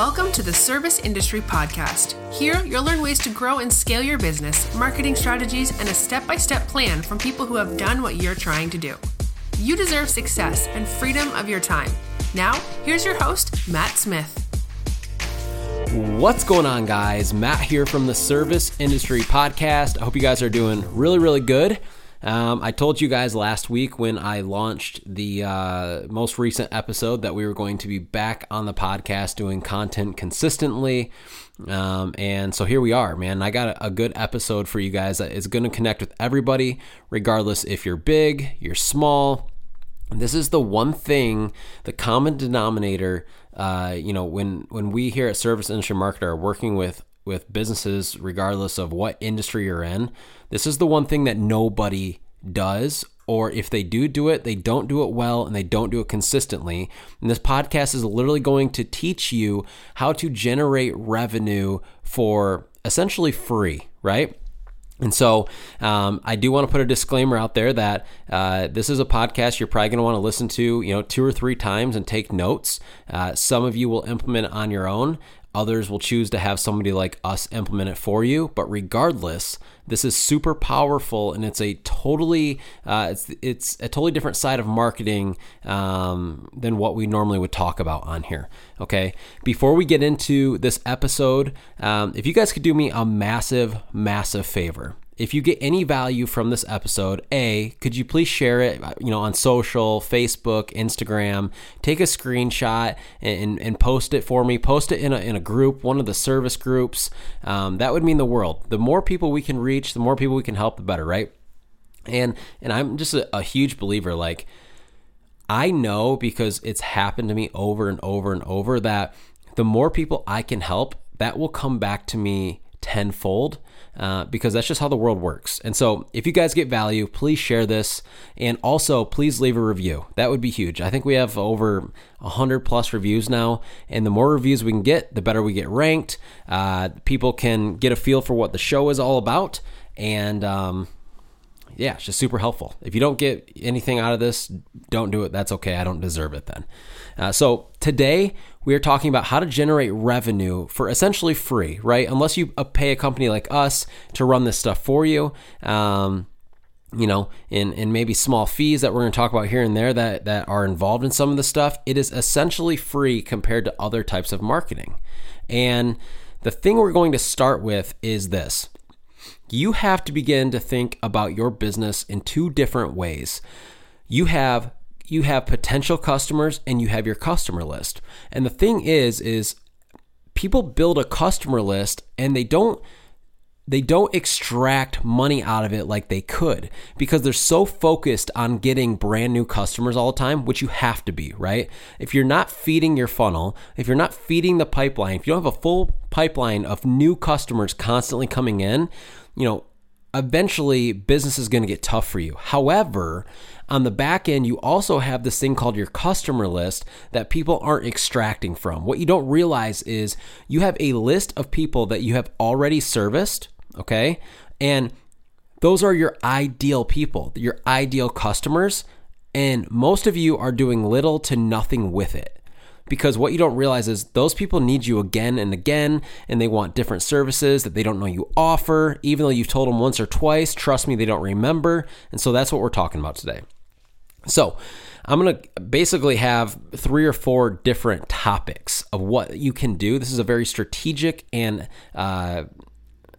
Welcome to the Service Industry Podcast. Here, you'll learn ways to grow and scale your business, marketing strategies, and a step by step plan from people who have done what you're trying to do. You deserve success and freedom of your time. Now, here's your host, Matt Smith. What's going on, guys? Matt here from the Service Industry Podcast. I hope you guys are doing really, really good. Um, I told you guys last week when I launched the uh, most recent episode that we were going to be back on the podcast doing content consistently. Um, and so here we are, man. I got a, a good episode for you guys that is going to connect with everybody, regardless if you're big, you're small. This is the one thing, the common denominator. Uh, you know, when when we here at Service Industry Marketer are working with with businesses, regardless of what industry you're in, this is the one thing that nobody does. Or if they do do it, they don't do it well and they don't do it consistently. And this podcast is literally going to teach you how to generate revenue for essentially free, right? And so um, I do want to put a disclaimer out there that uh, this is a podcast you're probably going to want to listen to, you know, two or three times and take notes. Uh, some of you will implement on your own. Others will choose to have somebody like us implement it for you. But regardless, this is super powerful, and it's a totally uh, it's it's a totally different side of marketing um, than what we normally would talk about on here. Okay, before we get into this episode, um, if you guys could do me a massive, massive favor, if you get any value from this episode, A, could you please share it, you know, on social, Facebook, Instagram, take a screenshot and, and post it for me. Post it in a, in a group, one of the service groups. Um, that would mean the world. The more people we can reach, the more people we can help, the better, right? And, and I'm just a, a huge believer, like, I know because it's happened to me over and over and over that the more people I can help, that will come back to me tenfold uh, because that's just how the world works. And so, if you guys get value, please share this and also please leave a review. That would be huge. I think we have over 100 plus reviews now, and the more reviews we can get, the better we get ranked. Uh, people can get a feel for what the show is all about. And, um, yeah, it's just super helpful. If you don't get anything out of this, don't do it. That's okay. I don't deserve it then. Uh, so today we are talking about how to generate revenue for essentially free, right? Unless you uh, pay a company like us to run this stuff for you. Um, you know, in, in maybe small fees that we're going to talk about here and there that, that are involved in some of the stuff, it is essentially free compared to other types of marketing. And the thing we're going to start with is this you have to begin to think about your business in two different ways. You have you have potential customers and you have your customer list. And the thing is is people build a customer list and they don't they don't extract money out of it like they could because they're so focused on getting brand new customers all the time, which you have to be, right? If you're not feeding your funnel, if you're not feeding the pipeline, if you don't have a full pipeline of new customers constantly coming in, you know, eventually business is going to get tough for you. However, on the back end, you also have this thing called your customer list that people aren't extracting from. What you don't realize is you have a list of people that you have already serviced, okay? And those are your ideal people, your ideal customers. And most of you are doing little to nothing with it because what you don't realize is those people need you again and again and they want different services that they don't know you offer even though you've told them once or twice trust me they don't remember and so that's what we're talking about today so, I'm going to basically have three or four different topics of what you can do. This is a very strategic and uh,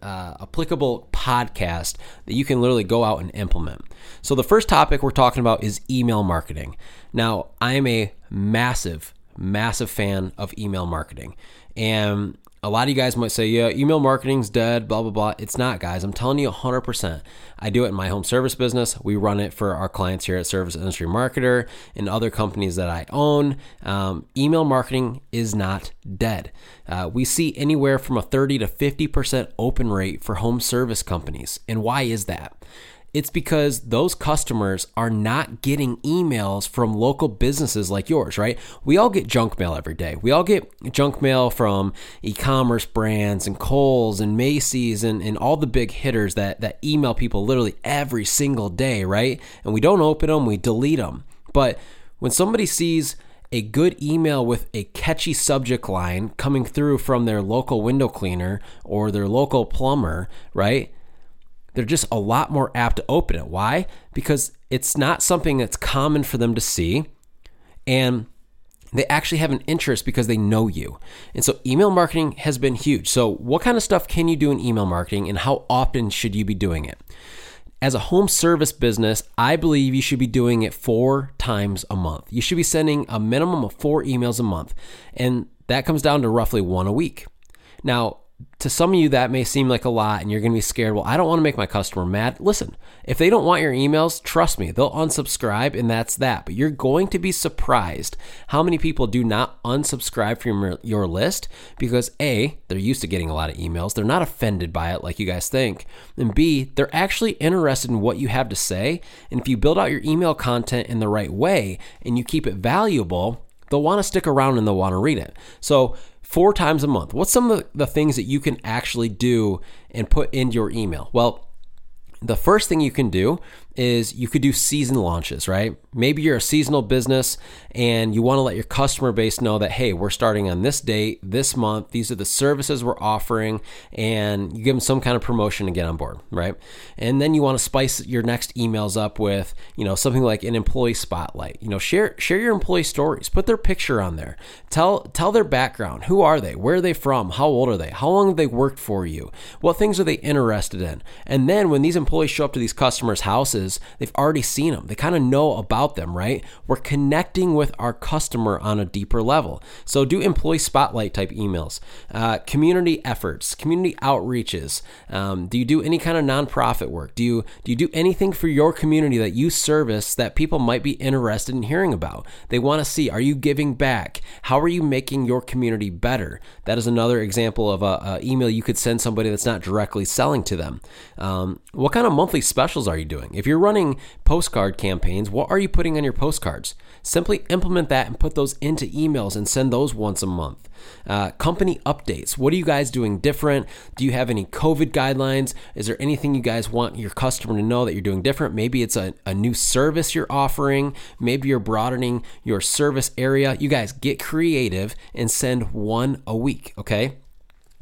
uh, applicable podcast that you can literally go out and implement. So, the first topic we're talking about is email marketing. Now, I am a massive, massive fan of email marketing. And a lot of you guys might say, yeah, email marketing's dead, blah, blah, blah. It's not, guys. I'm telling you 100%. I do it in my home service business. We run it for our clients here at Service Industry Marketer and other companies that I own. Um, email marketing is not dead. Uh, we see anywhere from a 30 to 50% open rate for home service companies. And why is that? It's because those customers are not getting emails from local businesses like yours, right? We all get junk mail every day. We all get junk mail from e-commerce brands and Kohl's and Macy's and, and all the big hitters that, that email people literally every single day, right? And we don't open them, we delete them. But when somebody sees a good email with a catchy subject line coming through from their local window cleaner or their local plumber, right? They're just a lot more apt to open it. Why? Because it's not something that's common for them to see. And they actually have an interest because they know you. And so email marketing has been huge. So, what kind of stuff can you do in email marketing and how often should you be doing it? As a home service business, I believe you should be doing it four times a month. You should be sending a minimum of four emails a month, and that comes down to roughly one a week. Now, to some of you, that may seem like a lot and you're going to be scared. Well, I don't want to make my customer mad. Listen, if they don't want your emails, trust me, they'll unsubscribe and that's that. But you're going to be surprised how many people do not unsubscribe from your list because A, they're used to getting a lot of emails. They're not offended by it like you guys think. And B, they're actually interested in what you have to say. And if you build out your email content in the right way and you keep it valuable, they'll want to stick around and they'll want to read it. So, four times a month. What's some of the things that you can actually do and put in your email? Well, the first thing you can do is you could do season launches, right? Maybe you're a seasonal business and you want to let your customer base know that, hey, we're starting on this date, this month, these are the services we're offering, and you give them some kind of promotion to get on board, right? And then you want to spice your next emails up with, you know, something like an employee spotlight. You know, share share your employee stories, put their picture on there. Tell tell their background. Who are they? Where are they from? How old are they? How long have they worked for you? What things are they interested in? And then when these employees show up to these customers' houses, they've already seen them. They kind of know about them, right? We're connecting with our customer on a deeper level. So do employee spotlight type emails, uh, community efforts, community outreaches. Um, do you do any kind of nonprofit work? Do you do you do anything for your community that you service that people might be interested in hearing about? They want to see: Are you giving back? How are you making your community better? That is another example of a, a email you could send somebody that's not directly selling to them. Um, what kind of monthly specials are you doing? If you're running postcard campaigns, what are you putting on your postcards? Simply implement that and put those into emails and send those once a month. Uh, company updates. What are you guys doing different? Do you have any COVID guidelines? Is there anything you guys want your customer to know that you're doing different? Maybe it's a, a new service you're offering. Maybe you're broadening your service area. You guys get creative and send one a week, okay?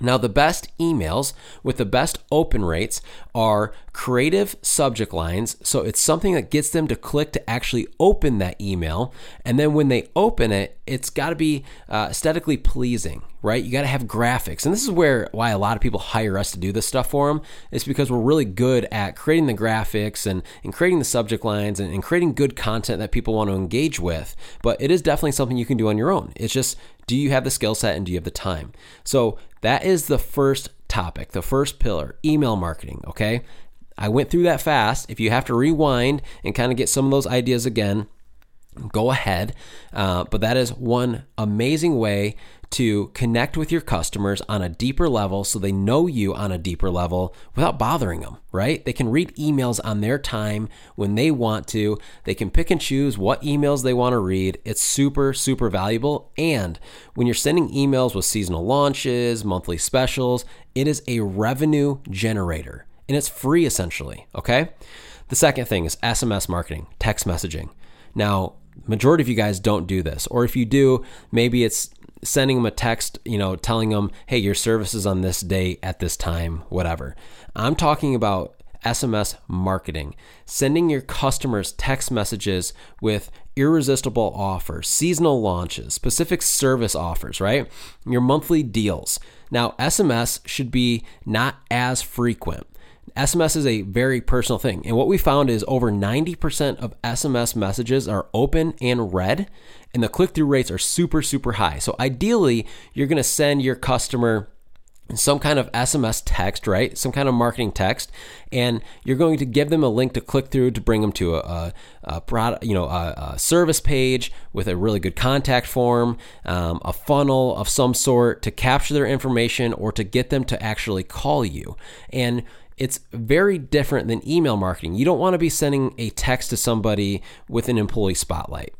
Now, the best emails with the best open rates are creative subject lines. So it's something that gets them to click to actually open that email. And then when they open it, it's got to be uh, aesthetically pleasing, right? You got to have graphics. And this is where why a lot of people hire us to do this stuff for them. It's because we're really good at creating the graphics and, and creating the subject lines and, and creating good content that people want to engage with. But it is definitely something you can do on your own. It's just do you have the skill set and do you have the time? So that is the first topic, the first pillar email marketing. Okay. I went through that fast. If you have to rewind and kind of get some of those ideas again, go ahead. Uh, but that is one amazing way to connect with your customers on a deeper level so they know you on a deeper level without bothering them, right? They can read emails on their time when they want to. They can pick and choose what emails they want to read. It's super, super valuable. And when you're sending emails with seasonal launches, monthly specials, it is a revenue generator and it's free essentially, okay? The second thing is SMS marketing, text messaging. Now, majority of you guys don't do this or if you do maybe it's sending them a text, you know, telling them, hey, your service is on this day at this time, whatever. I'm talking about SMS marketing, sending your customers text messages with irresistible offers, seasonal launches, specific service offers, right? Your monthly deals. Now, SMS should be not as frequent. SMS is a very personal thing. And what we found is over 90% of SMS messages are open and read, and the click through rates are super, super high. So ideally, you're going to send your customer some kind of SMS text, right? Some kind of marketing text, and you're going to give them a link to click through to bring them to a, a, a product, you know, a, a, service page with a really good contact form, um, a funnel of some sort to capture their information or to get them to actually call you. And it's very different than email marketing. You don't want to be sending a text to somebody with an employee spotlight.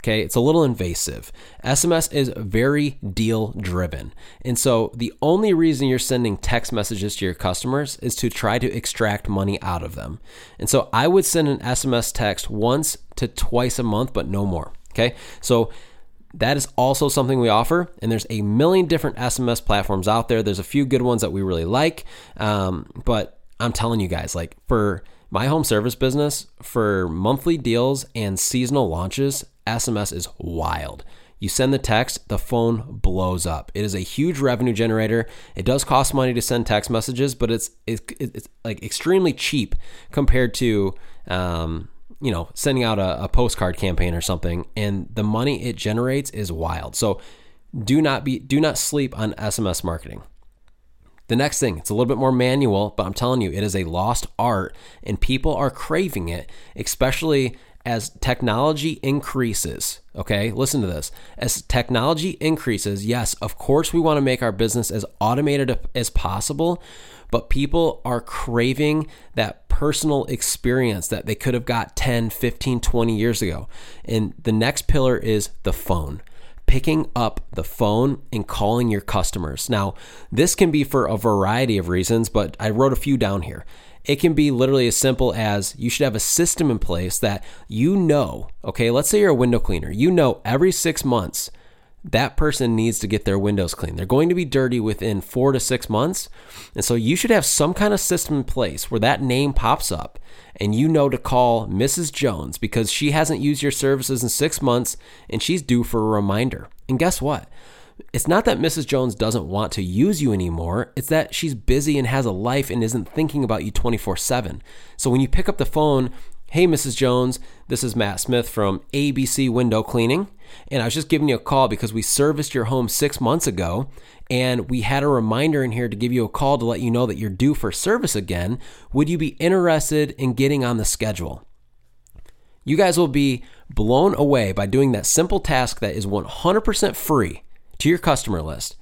Okay, it's a little invasive. SMS is very deal driven. And so the only reason you're sending text messages to your customers is to try to extract money out of them. And so I would send an SMS text once to twice a month, but no more. Okay, so that is also something we offer. And there's a million different SMS platforms out there. There's a few good ones that we really like. Um, but I'm telling you guys, like for my home service business, for monthly deals and seasonal launches, SMS is wild. You send the text, the phone blows up. It is a huge revenue generator. It does cost money to send text messages, but it's it's, it's like extremely cheap compared to um, you know sending out a, a postcard campaign or something. And the money it generates is wild. So do not be do not sleep on SMS marketing. The next thing, it's a little bit more manual, but I'm telling you, it is a lost art and people are craving it, especially as technology increases, okay, listen to this. As technology increases, yes, of course, we want to make our business as automated as possible, but people are craving that personal experience that they could have got 10, 15, 20 years ago. And the next pillar is the phone picking up the phone and calling your customers. Now, this can be for a variety of reasons, but I wrote a few down here. It can be literally as simple as you should have a system in place that you know, okay, let's say you're a window cleaner. You know every six months that person needs to get their windows cleaned. They're going to be dirty within four to six months. And so you should have some kind of system in place where that name pops up and you know to call Mrs. Jones because she hasn't used your services in six months and she's due for a reminder. And guess what? It's not that Mrs. Jones doesn't want to use you anymore. It's that she's busy and has a life and isn't thinking about you 24 7. So when you pick up the phone, hey, Mrs. Jones, this is Matt Smith from ABC Window Cleaning. And I was just giving you a call because we serviced your home six months ago and we had a reminder in here to give you a call to let you know that you're due for service again. Would you be interested in getting on the schedule? You guys will be blown away by doing that simple task that is 100% free to your customer list,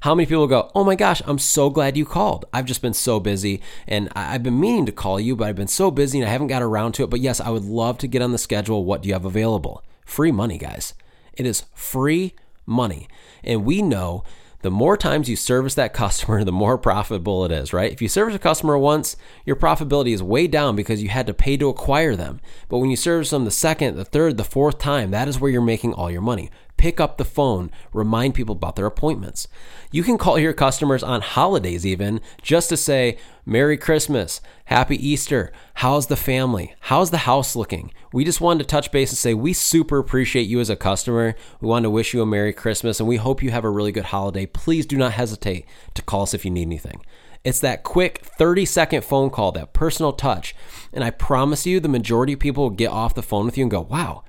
how many people go, Oh my gosh, I'm so glad you called. I've just been so busy and I've been meaning to call you, but I've been so busy and I haven't got around to it. But yes, I would love to get on the schedule. What do you have available? Free money, guys. It is free money. And we know the more times you service that customer, the more profitable it is, right? If you service a customer once, your profitability is way down because you had to pay to acquire them. But when you service them the second, the third, the fourth time, that is where you're making all your money pick up the phone, remind people about their appointments. You can call your customers on holidays, even just to say, Merry Christmas, Happy Easter, how's the family, how's the house looking? We just wanted to touch base and say, we super appreciate you as a customer. We want to wish you a Merry Christmas and we hope you have a really good holiday. Please do not hesitate to call us if you need anything. It's that quick 30 second phone call, that personal touch. And I promise you, the majority of people will get off the phone with you and go, wow,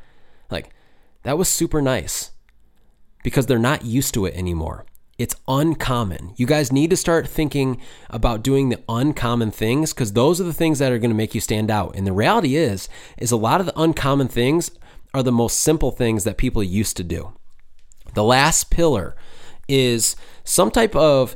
like that was super nice because they're not used to it anymore. It's uncommon. You guys need to start thinking about doing the uncommon things because those are the things that are going to make you stand out. And the reality is is a lot of the uncommon things are the most simple things that people used to do. The last pillar is some type of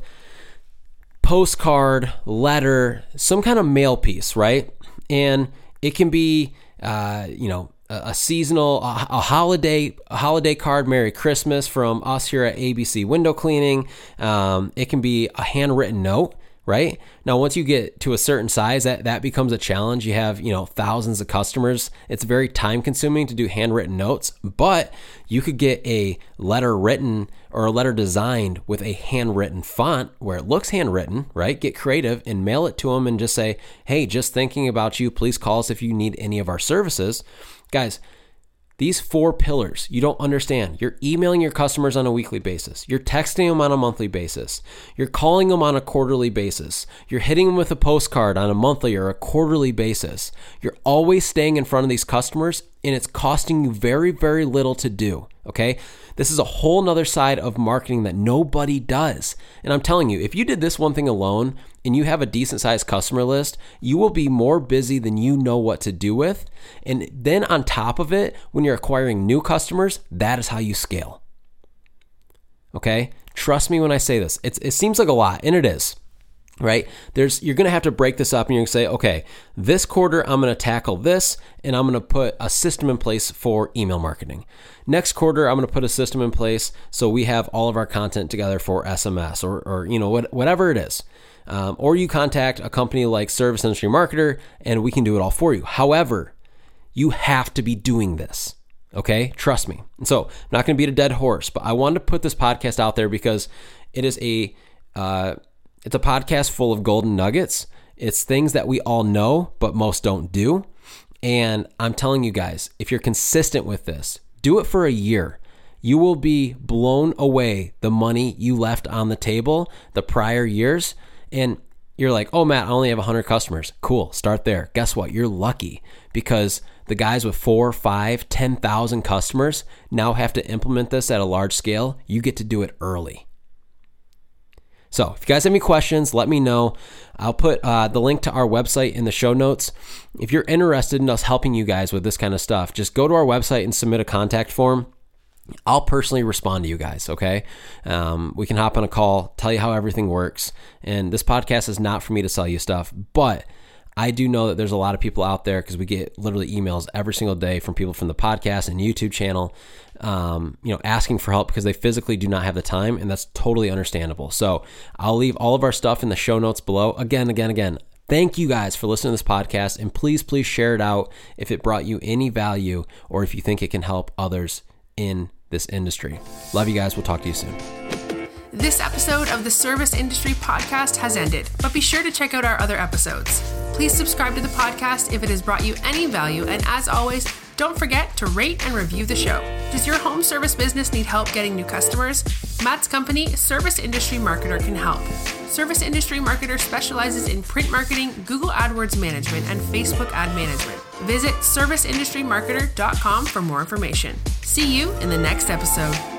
postcard, letter, some kind of mail piece, right? And it can be, uh, you know, a seasonal, a, holiday, a holiday card, Merry Christmas from us here at ABC Window Cleaning. Um, it can be a handwritten note, right? Now, once you get to a certain size, that, that becomes a challenge. You have, you know, thousands of customers. It's very time consuming to do handwritten notes, but you could get a letter written or a letter designed with a handwritten font where it looks handwritten, right? Get creative and mail it to them and just say, hey, just thinking about you. Please call us if you need any of our services. Guys, these four pillars you don't understand. You're emailing your customers on a weekly basis. You're texting them on a monthly basis. You're calling them on a quarterly basis. You're hitting them with a postcard on a monthly or a quarterly basis. You're always staying in front of these customers and it's costing you very, very little to do. Okay. This is a whole nother side of marketing that nobody does. And I'm telling you, if you did this one thing alone and you have a decent sized customer list, you will be more busy than you know what to do with. And then on top of it, when you're acquiring new customers, that is how you scale. Okay? Trust me when I say this. It's, it seems like a lot, and it is right? There's you're going to have to break this up and you're going to say okay this quarter i'm going to tackle this and i'm going to put a system in place for email marketing. Next quarter i'm going to put a system in place so we have all of our content together for sms or, or you know what, whatever it is. Um, or you contact a company like service industry marketer and we can do it all for you. However you have to be doing this Okay, trust me. And so I'm not going to beat a dead horse, but I wanted to put this podcast out there because it is a uh, it's a podcast full of golden nuggets. It's things that we all know, but most don't do. And I'm telling you guys, if you're consistent with this, do it for a year. You will be blown away the money you left on the table the prior years. And you're like, oh, Matt, I only have 100 customers. Cool, start there. Guess what? You're lucky because the guys with four, five, 10,000 customers now have to implement this at a large scale. You get to do it early. So, if you guys have any questions, let me know. I'll put uh, the link to our website in the show notes. If you're interested in us helping you guys with this kind of stuff, just go to our website and submit a contact form. I'll personally respond to you guys, okay? Um, we can hop on a call, tell you how everything works. And this podcast is not for me to sell you stuff, but I do know that there's a lot of people out there because we get literally emails every single day from people from the podcast and YouTube channel, um, you know, asking for help because they physically do not have the time, and that's totally understandable. So I'll leave all of our stuff in the show notes below. Again, again, again. Thank you guys for listening to this podcast, and please, please share it out if it brought you any value or if you think it can help others in this industry. Love you guys. We'll talk to you soon. This episode of the Service Industry Podcast has ended, but be sure to check out our other episodes. Please subscribe to the podcast if it has brought you any value, and as always, don't forget to rate and review the show. Does your home service business need help getting new customers? Matt's company, Service Industry Marketer, can help. Service Industry Marketer specializes in print marketing, Google AdWords management, and Facebook ad management. Visit serviceindustrymarketer.com for more information. See you in the next episode.